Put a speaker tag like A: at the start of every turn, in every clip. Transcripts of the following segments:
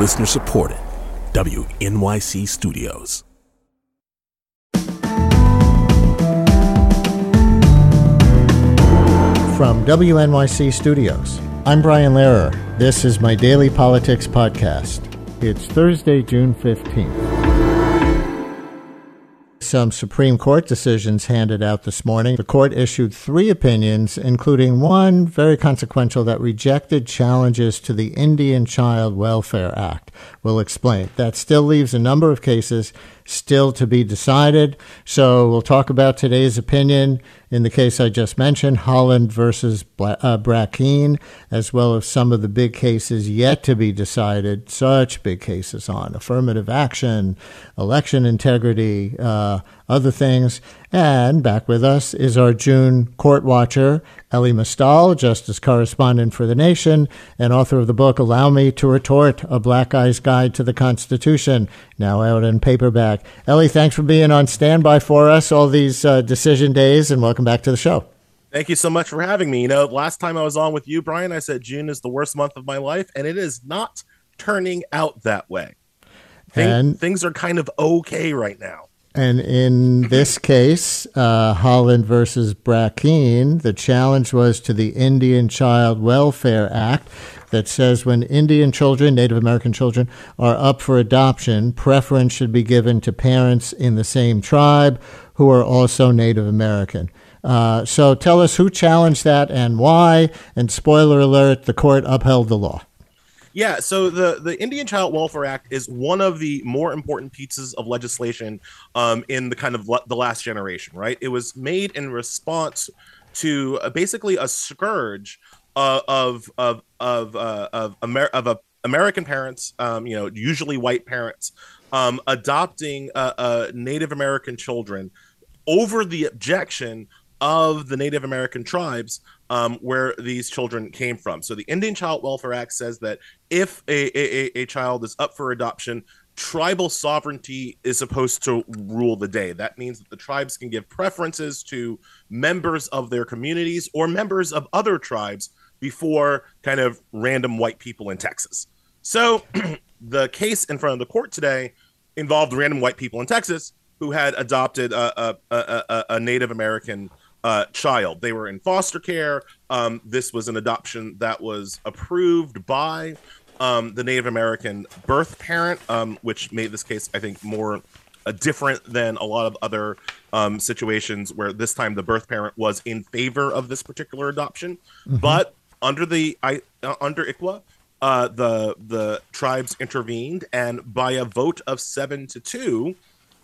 A: Listener supported. WNYC Studios.
B: From WNYC Studios, I'm Brian Lehrer. This is my daily politics podcast. It's Thursday, June 15th some Supreme Court decisions handed out this morning. The court issued three opinions, including one very consequential that rejected challenges to the Indian Child Welfare Act. We'll explain. That still leaves a number of cases still to be decided. So we'll talk about today's opinion in the case I just mentioned, Haaland versus uh, Brackeen, as well as some of the big cases yet to be decided, such big cases on affirmative action, election integrity, uh, other things. And back with us is our June court watcher, Elie Mystal, justice correspondent for The Nation and author of the book Allow Me to Retort, A Black Guy's Guide to the Constitution, now out in paperback. Elie, thanks for being on standby for us all these uh, decision days, and welcome back to the show.
C: Thank you so much for having me. You know, last time I was on with you, Brian, I said June is the worst month of my life, and it is not turning out that way. Thing, and things are kind of okay right now.
B: And in this case, uh, Haaland versus Brackeen, the challenge was to the Indian Child Welfare Act that says when Indian children, Native American children, are up for adoption, preference should be given to parents in the same tribe who are also Native American. Uh, so tell us who challenged that and why. And spoiler alert, the court upheld the law.
C: Yeah, so the the Indian Child Welfare Act is one of the more important pieces of legislation um, in the kind of le- the last generation, right? It was made in response to uh, basically a scourge uh, of of of uh, of, Amer- of American parents, um, you know, usually white parents, um, adopting uh, uh, Native American children over the objection of the Native American tribes um, where these children came from. So the Indian Child Welfare Act says that if a, a, a child is up for adoption, tribal sovereignty is supposed to rule the day. That means that the tribes can give preferences to members of their communities or members of other tribes before kind of random white people in Texas. So the case in front of the court today involved random white people in Texas who had adopted a, a, a, a Native American uh, child. They were in foster care. Um, this was an adoption that was approved by um, the Native American birth parent, um, which made this case, I think, more uh, different than a lot of other um, situations where this time the birth parent was in favor of this particular adoption. Mm-hmm. But under the I, uh, under ICWA, uh, the the tribes intervened, and by a vote of seven to two,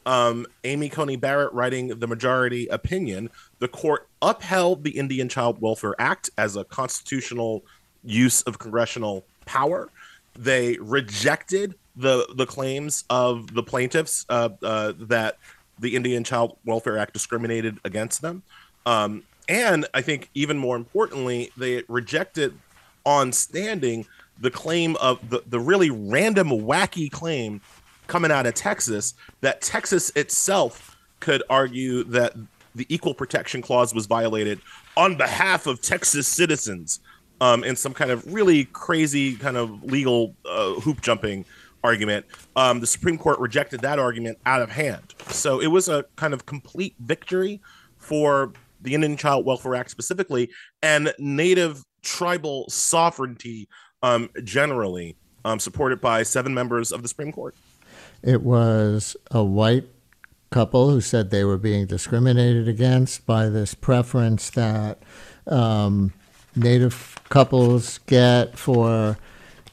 C: um, Amy Coney Barrett writing the majority opinion, the court upheld the Indian Child Welfare Act as a constitutional use of congressional power. They rejected the the claims of the plaintiffs uh, uh, that the Indian Child Welfare Act discriminated against them. Um, and I think even more importantly, they rejected on standing the claim of the, the really random, wacky claim coming out of Texas that Texas itself could argue that the Equal Protection Clause was violated on behalf of Texas citizens um, in some kind of really crazy kind of legal uh, hoop jumping argument. Um, the Supreme Court rejected that argument out of hand. So it was a kind of complete victory for the Indian Child Welfare Act specifically and Native tribal sovereignty um, generally, um, supported by seven members of the Supreme Court.
B: It was a white couple who said they were being discriminated against by this preference that um, Native couples get for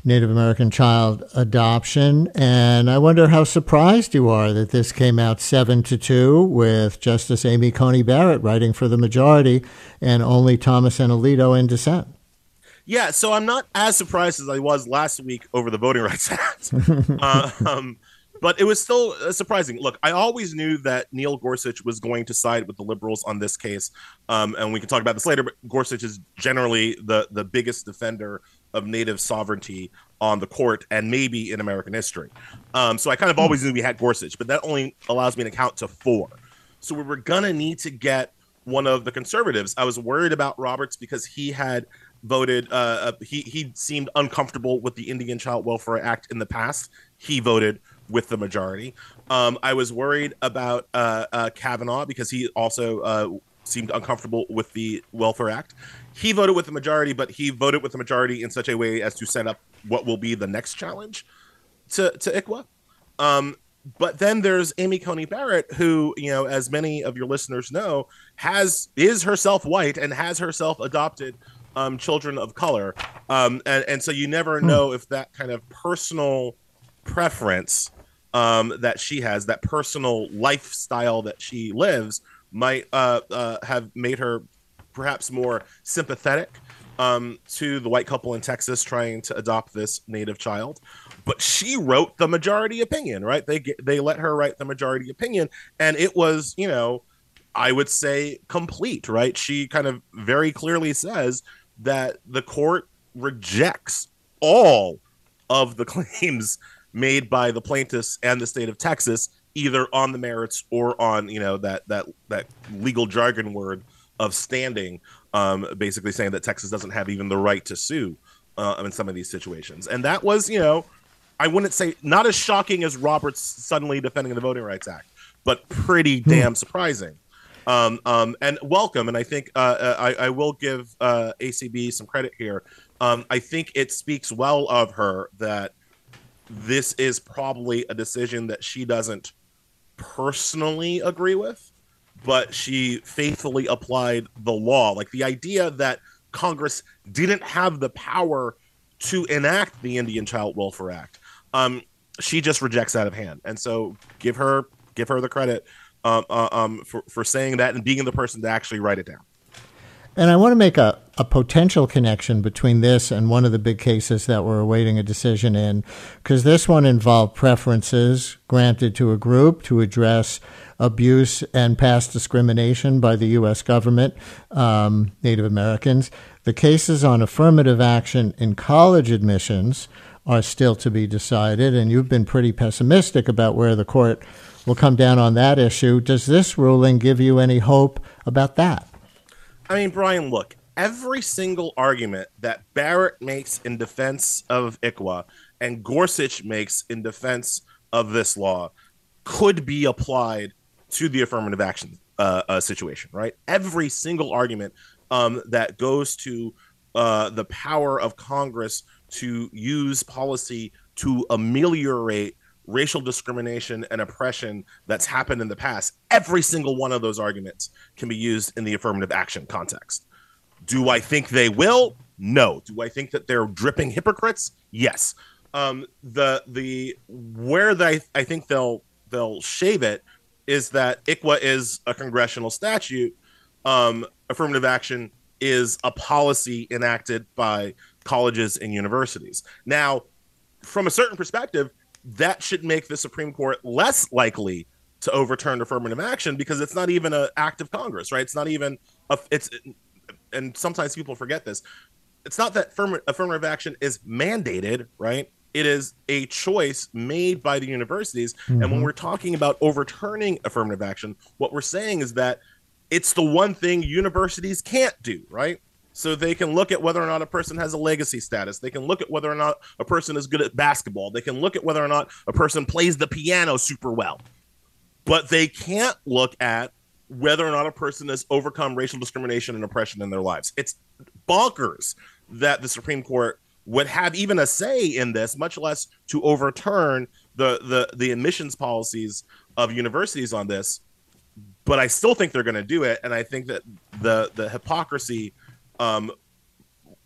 B: Native American child adoption. And I wonder how surprised you are that this came out seven to two with Justice Amy Coney Barrett writing for the majority and only Thomas and Alito in dissent.
C: Yeah, so I'm not as surprised as I was last week over the Voting Rights Act. um, but it was still uh, surprising. Look, I always knew that Neil Gorsuch was going to side with the liberals on this case, um, and we can talk about this later. But Gorsuch is generally the the biggest defender of native sovereignty on the court and maybe in American history. Um, so I kind of always knew we had Gorsuch, but that only allows me to count to four. So we were gonna need to get one of the conservatives. I was worried about Roberts because he had voted. Uh, uh, he he seemed uncomfortable with the Indian Child Welfare Act in the past. He voted with the majority. Um, I was worried about uh, uh, Kavanaugh because he also uh, seemed uncomfortable with the Welfare Act. He voted with the majority, but he voted with the majority in such a way as to set up what will be the next challenge to to ICWA. Um, but then there's Amy Coney Barrett, who, you know, as many of your listeners know, has is herself white and has herself adopted um, children of color, um, and and so you never hmm. know if that kind of personal preference um, that she has, that personal lifestyle that she lives, might uh, uh, have made her perhaps more sympathetic um, to the white couple in Texas trying to adopt this native child. But she wrote the majority opinion, right? They they let her write the majority opinion, and it was, you know, I would say complete, right? She kind of very clearly says that the court rejects all of the claims made by the plaintiffs and the state of Texas, either on the merits or on, you know, that that that legal jargon word of standing um, basically saying that Texas doesn't have even the right to sue uh, in some of these situations. And that was, you know, I wouldn't say not as shocking as Roberts suddenly defending the Voting Rights Act, but pretty hmm. damn surprising. Um, um, and welcome. And I think uh, uh I, I, will give uh, ACB some credit here. Um, I think it speaks well of her that this is probably a decision that she doesn't personally agree with but she faithfully applied the law. Like the idea that Congress didn't have the power to enact the Indian Child Welfare Act. Um, she just rejects out of hand, and so give her give her the credit um, uh, um, for for saying that and being the person to actually write it down.
B: And I want to make a, a potential connection between this and one of the big cases that we're awaiting a decision in, because this one involved preferences granted to a group to address abuse and past discrimination by the U.S. government, um, Native Americans. The cases on affirmative action in college admissions are still to be decided, and you've been pretty pessimistic about where the court will come down on that issue. Does this ruling give you any hope about that?
C: I mean, Brian, look, every single argument that Barrett makes in defense of ICWA and Gorsuch makes in defense of this law could be applied to the affirmative action uh, uh, situation, right? Every single argument um, that goes to uh, the power of Congress to use policy to ameliorate racial discrimination and oppression that's happened in the past, every single one of those arguments can be used in the affirmative action context. Do I think they will? No. Do I think that they're dripping hypocrites? Yes. Um, the the where they I think they'll they'll shave it is that ICWA is a congressional statute. Um, affirmative action is a policy enacted by colleges and universities. Now, from a certain perspective, that should make the Supreme Court less likely to overturn affirmative action because it's not even an act of Congress, right? It's not even a, it's and sometimes people forget this. It's not that affirmative action is mandated, right? It is a choice made by the universities. Mm-hmm. And when mm-hmm. we're talking about overturning affirmative action, what we're saying is that it's the one thing universities can't do, right? so they can look at whether or not a person has a legacy status. They can look at whether or not a person is good at basketball. They can look at whether or not a person plays the piano super well. But they can't look at whether or not a person has overcome racial discrimination and oppression in their lives. It's bonkers that the Supreme Court would have even a say in this, much less to overturn the the the admissions policies of universities on this. But I still think they're going to do it, and I think that the the hypocrisy um,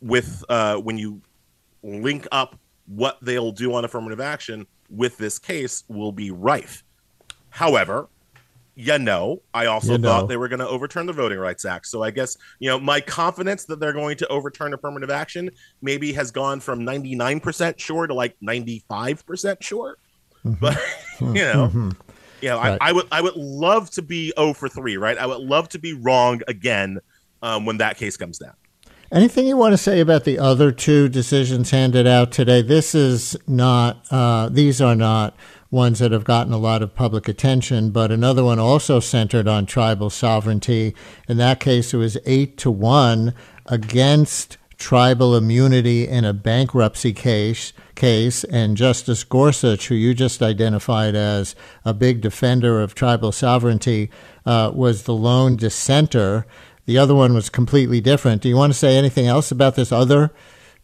C: with uh, when you link up what they'll do on affirmative action with this case will be rife. However, you know, I also you know. thought they were going to overturn the Voting Rights Act. So I guess, you know, my confidence that they're going to overturn affirmative action maybe has gone from 99% sure to like 95% sure. Mm-hmm. But, you know, mm-hmm. you know, right. I, I, would I would love to be 0 for 3, right? I would love to be wrong again um, when that case comes down.
B: Anything you want to say about the other two decisions handed out today? This is not; uh, these are not ones that have gotten a lot of public attention, but another one also centered on tribal sovereignty. In that case, it was eight to one against tribal immunity in a bankruptcy case case and Justice Gorsuch, who you just identified as a big defender of tribal sovereignty, uh, was the lone dissenter. The other one was completely different. Do you want to say anything else about this other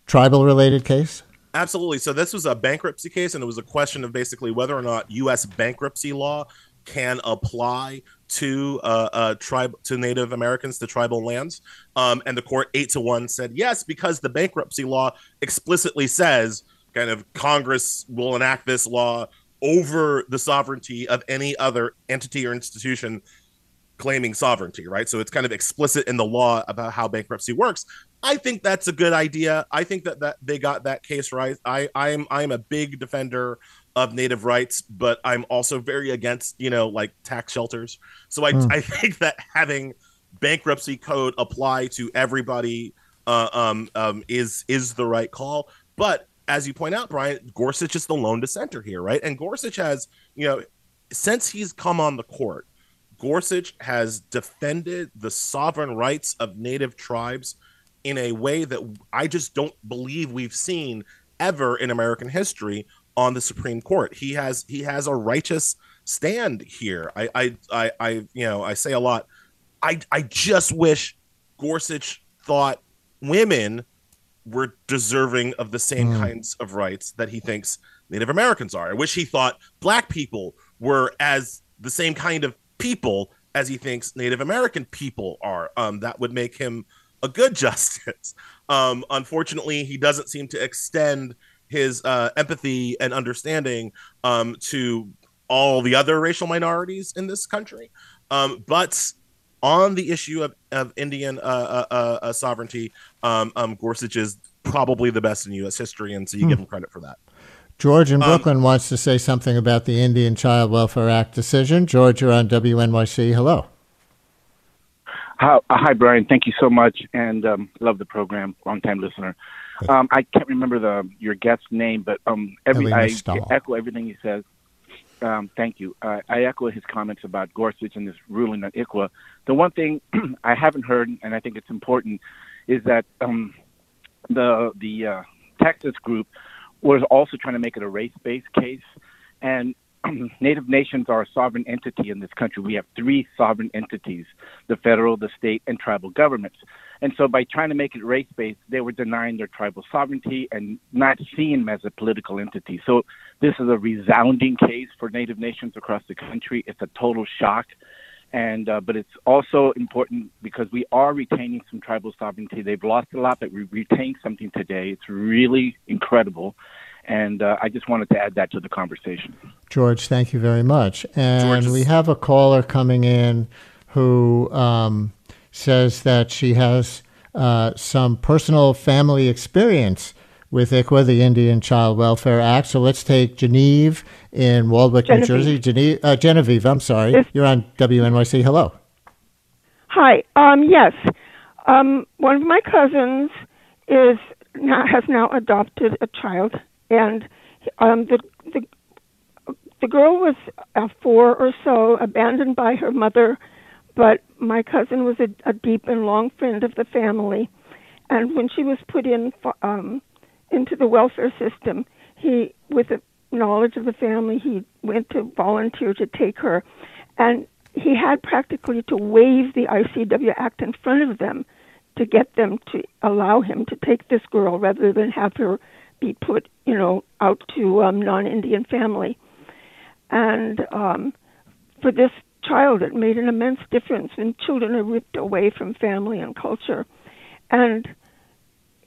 B: tribal related case?
C: Absolutely. So this was a bankruptcy case, and it was a question of basically whether or not U.S. bankruptcy law can apply to uh, uh, tribe to Native Americans to tribal lands. Um, and the court eight to one said yes because the bankruptcy law explicitly says kind of Congress will enact this law over the sovereignty of any other entity or institution claiming sovereignty, right? So it's kind of explicit in the law about how bankruptcy works. I think that's a good idea. I think that that they got that case right. I I'm I'm a big defender of native rights, but I'm also very against, you know, like tax shelters. So I, mm. I think that having bankruptcy code apply to everybody uh, um, um, is is the right call. But as you point out, Brian, Gorsuch is the lone dissenter here, right? And Gorsuch has, you know, since he's come on the court, Gorsuch has defended the sovereign rights of native tribes in a way that I just don't believe we've seen ever in American history on the Supreme Court. He has he has a righteous stand here. I I I, I you know I say a lot. I I just wish Gorsuch thought women were deserving of the same mm. kinds of rights that he thinks Native Americans are. I wish he thought black people were as the same kind of people as he thinks Native American people are. Um, that would make him a good justice. Um, unfortunately, he doesn't seem to extend his uh, empathy and understanding um, to all the other racial minorities in this country. Um, but on the issue of, of Indian uh, uh, uh, sovereignty, um, um, Gorsuch is probably the best in U.S. history, and so you hmm. give him credit for that.
B: George in um, Brooklyn wants to say something about the Indian Child Welfare Act decision. George, you're on WNYC. Hello.
D: Hi, hi Brian. Thank you so much, and um, love the program. Long time listener. Um, I can't remember the your guest's name, but um, every I echo everything he says. Um, thank you. Uh, I echo his comments about Gorsuch and this ruling on ICWA. The one thing I haven't heard, and I think it's important, is that um, the the uh, Texas group was also trying to make it a race-based case, and Native nations are a sovereign entity in this country. We have three sovereign entities the federal, the state, and tribal governments. And so by trying to make it race based, they were denying their tribal sovereignty and not seeing them as a political entity. So this is a resounding case for Native nations across the country. It's a total shock. And uh, but it's also important because we are retaining some tribal sovereignty. They've lost a lot, but we retain something today. It's really incredible, and uh, I just wanted to add that to the conversation.
B: George, thank you very much. And we have a caller coming in who um, says that she has uh, some personal family experience with ICWA, the Indian Child Welfare Act. So let's take Genevieve in Waldwick, Genevieve. New Jersey. Genevieve, uh, Genevieve I'm sorry. You're on WNYC. Hello.
E: Hi. Um, yes. Um, one of my cousins is now, has now adopted a child and um, the the the girl was uh, four or so, abandoned by her mother, but my cousin was a, a deep and long friend of the family, and when she was put in um, into the welfare system, he, with the knowledge of the family, he went to volunteer to take her, and he had practically to wave the ICW Act in front of them to get them to allow him to take this girl rather than have her be put, you know, out to um, non-Indian family. And um, for this child, it made an immense difference when children are ripped away from family and culture. And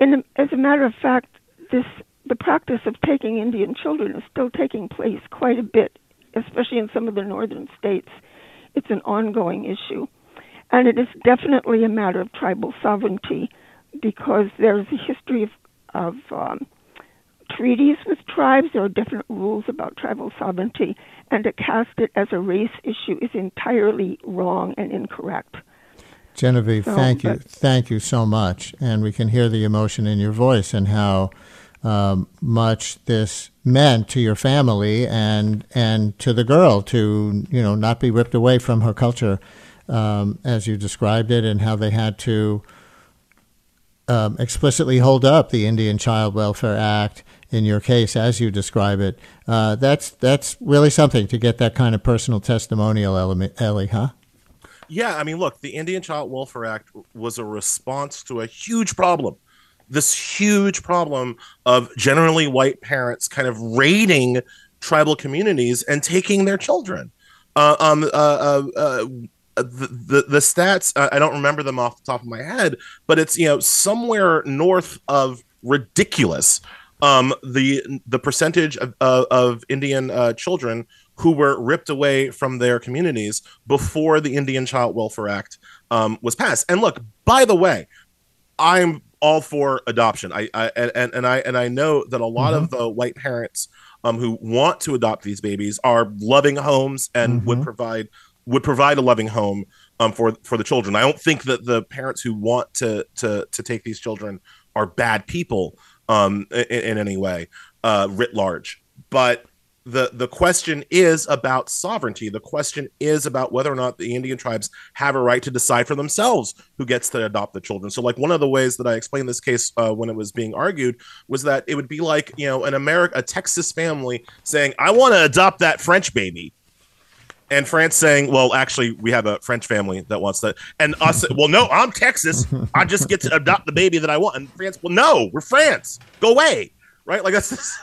E: in as a matter of fact, this the practice of taking Indian children is still taking place quite a bit, especially in some of the northern states. It's an ongoing issue. And it is definitely a matter of tribal sovereignty because there's a history of, of um, treaties with tribes. There are different rules about tribal sovereignty, and to cast it as a race issue is entirely wrong and incorrect.
B: Genevieve, so, thank you, thank you so much, and we can hear the emotion in your voice and how um, much this meant to your family and and to the girl to you know not be ripped away from her culture um, as you described it, and how they had to um, explicitly hold up the Indian Child Welfare Act in your case, as you describe it. Uh, that's that's really something to get that kind of personal testimonial element, Elie, huh?
C: Yeah, I mean, look, the Indian Child Welfare Act was a response to a huge problem. This huge problem of generally white parents kind of raiding tribal communities and taking their children. Uh, um, uh, uh, uh the, the, the stats I don't remember them off the top of my head, but it's you know somewhere north of ridiculous. Um, the the percentage of, of Indian uh, children who were ripped away from their communities before the Indian Child Welfare Act um, was passed. And look, by the way, I'm all for adoption. I, I and, and I and I know that a lot mm-hmm. of the white parents um, who want to adopt these babies are loving homes and mm-hmm. would provide would provide a loving home um, for for the children. I don't think that the parents who want to to to take these children are bad people um, in, in any way, uh, writ large. But the the question is about sovereignty. The question is about whether or not the Indian tribes have a right to decide for themselves who gets to adopt the children. So, like one of the ways that I explained this case uh, when it was being argued was that it would be like you know an America, a Texas family saying, "I want to adopt that French baby." and France saying, "Well, actually, we have a French family that wants that," and us, "Well, no, I'm Texas. I just get to adopt the baby that I want." And France, "Well, no, we're France. Go away." Right? Like that's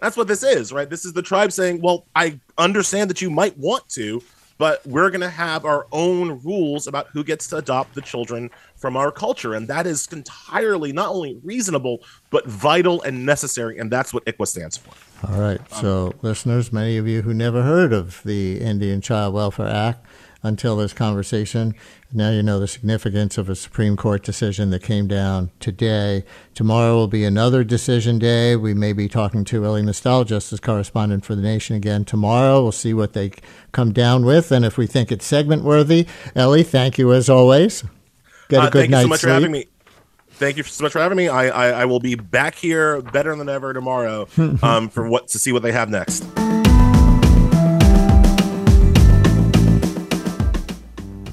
C: that's what this is, right? This is the tribe saying, "Well, I understand that you might want to, but we're going to have our own rules about who gets to adopt the children from our culture." And that is entirely not only reasonable, but vital and necessary, and that's what ICWA stands for.
B: All right. So, um, listeners, many of you who never heard of the Indian Child Welfare Act until this conversation. Now you know the significance of a Supreme Court decision that came down today. Tomorrow will be another decision day. We may be talking to Elie Mystal, Justice Correspondent for The Nation again tomorrow. We'll see what they come down with and if we think it's segment worthy. Elie, thank you as always.
C: Get a uh, good thank you so much sleep. for having me. Thank you so much for having me. I, I, I will be back here better than ever tomorrow um, for what to see what they have next.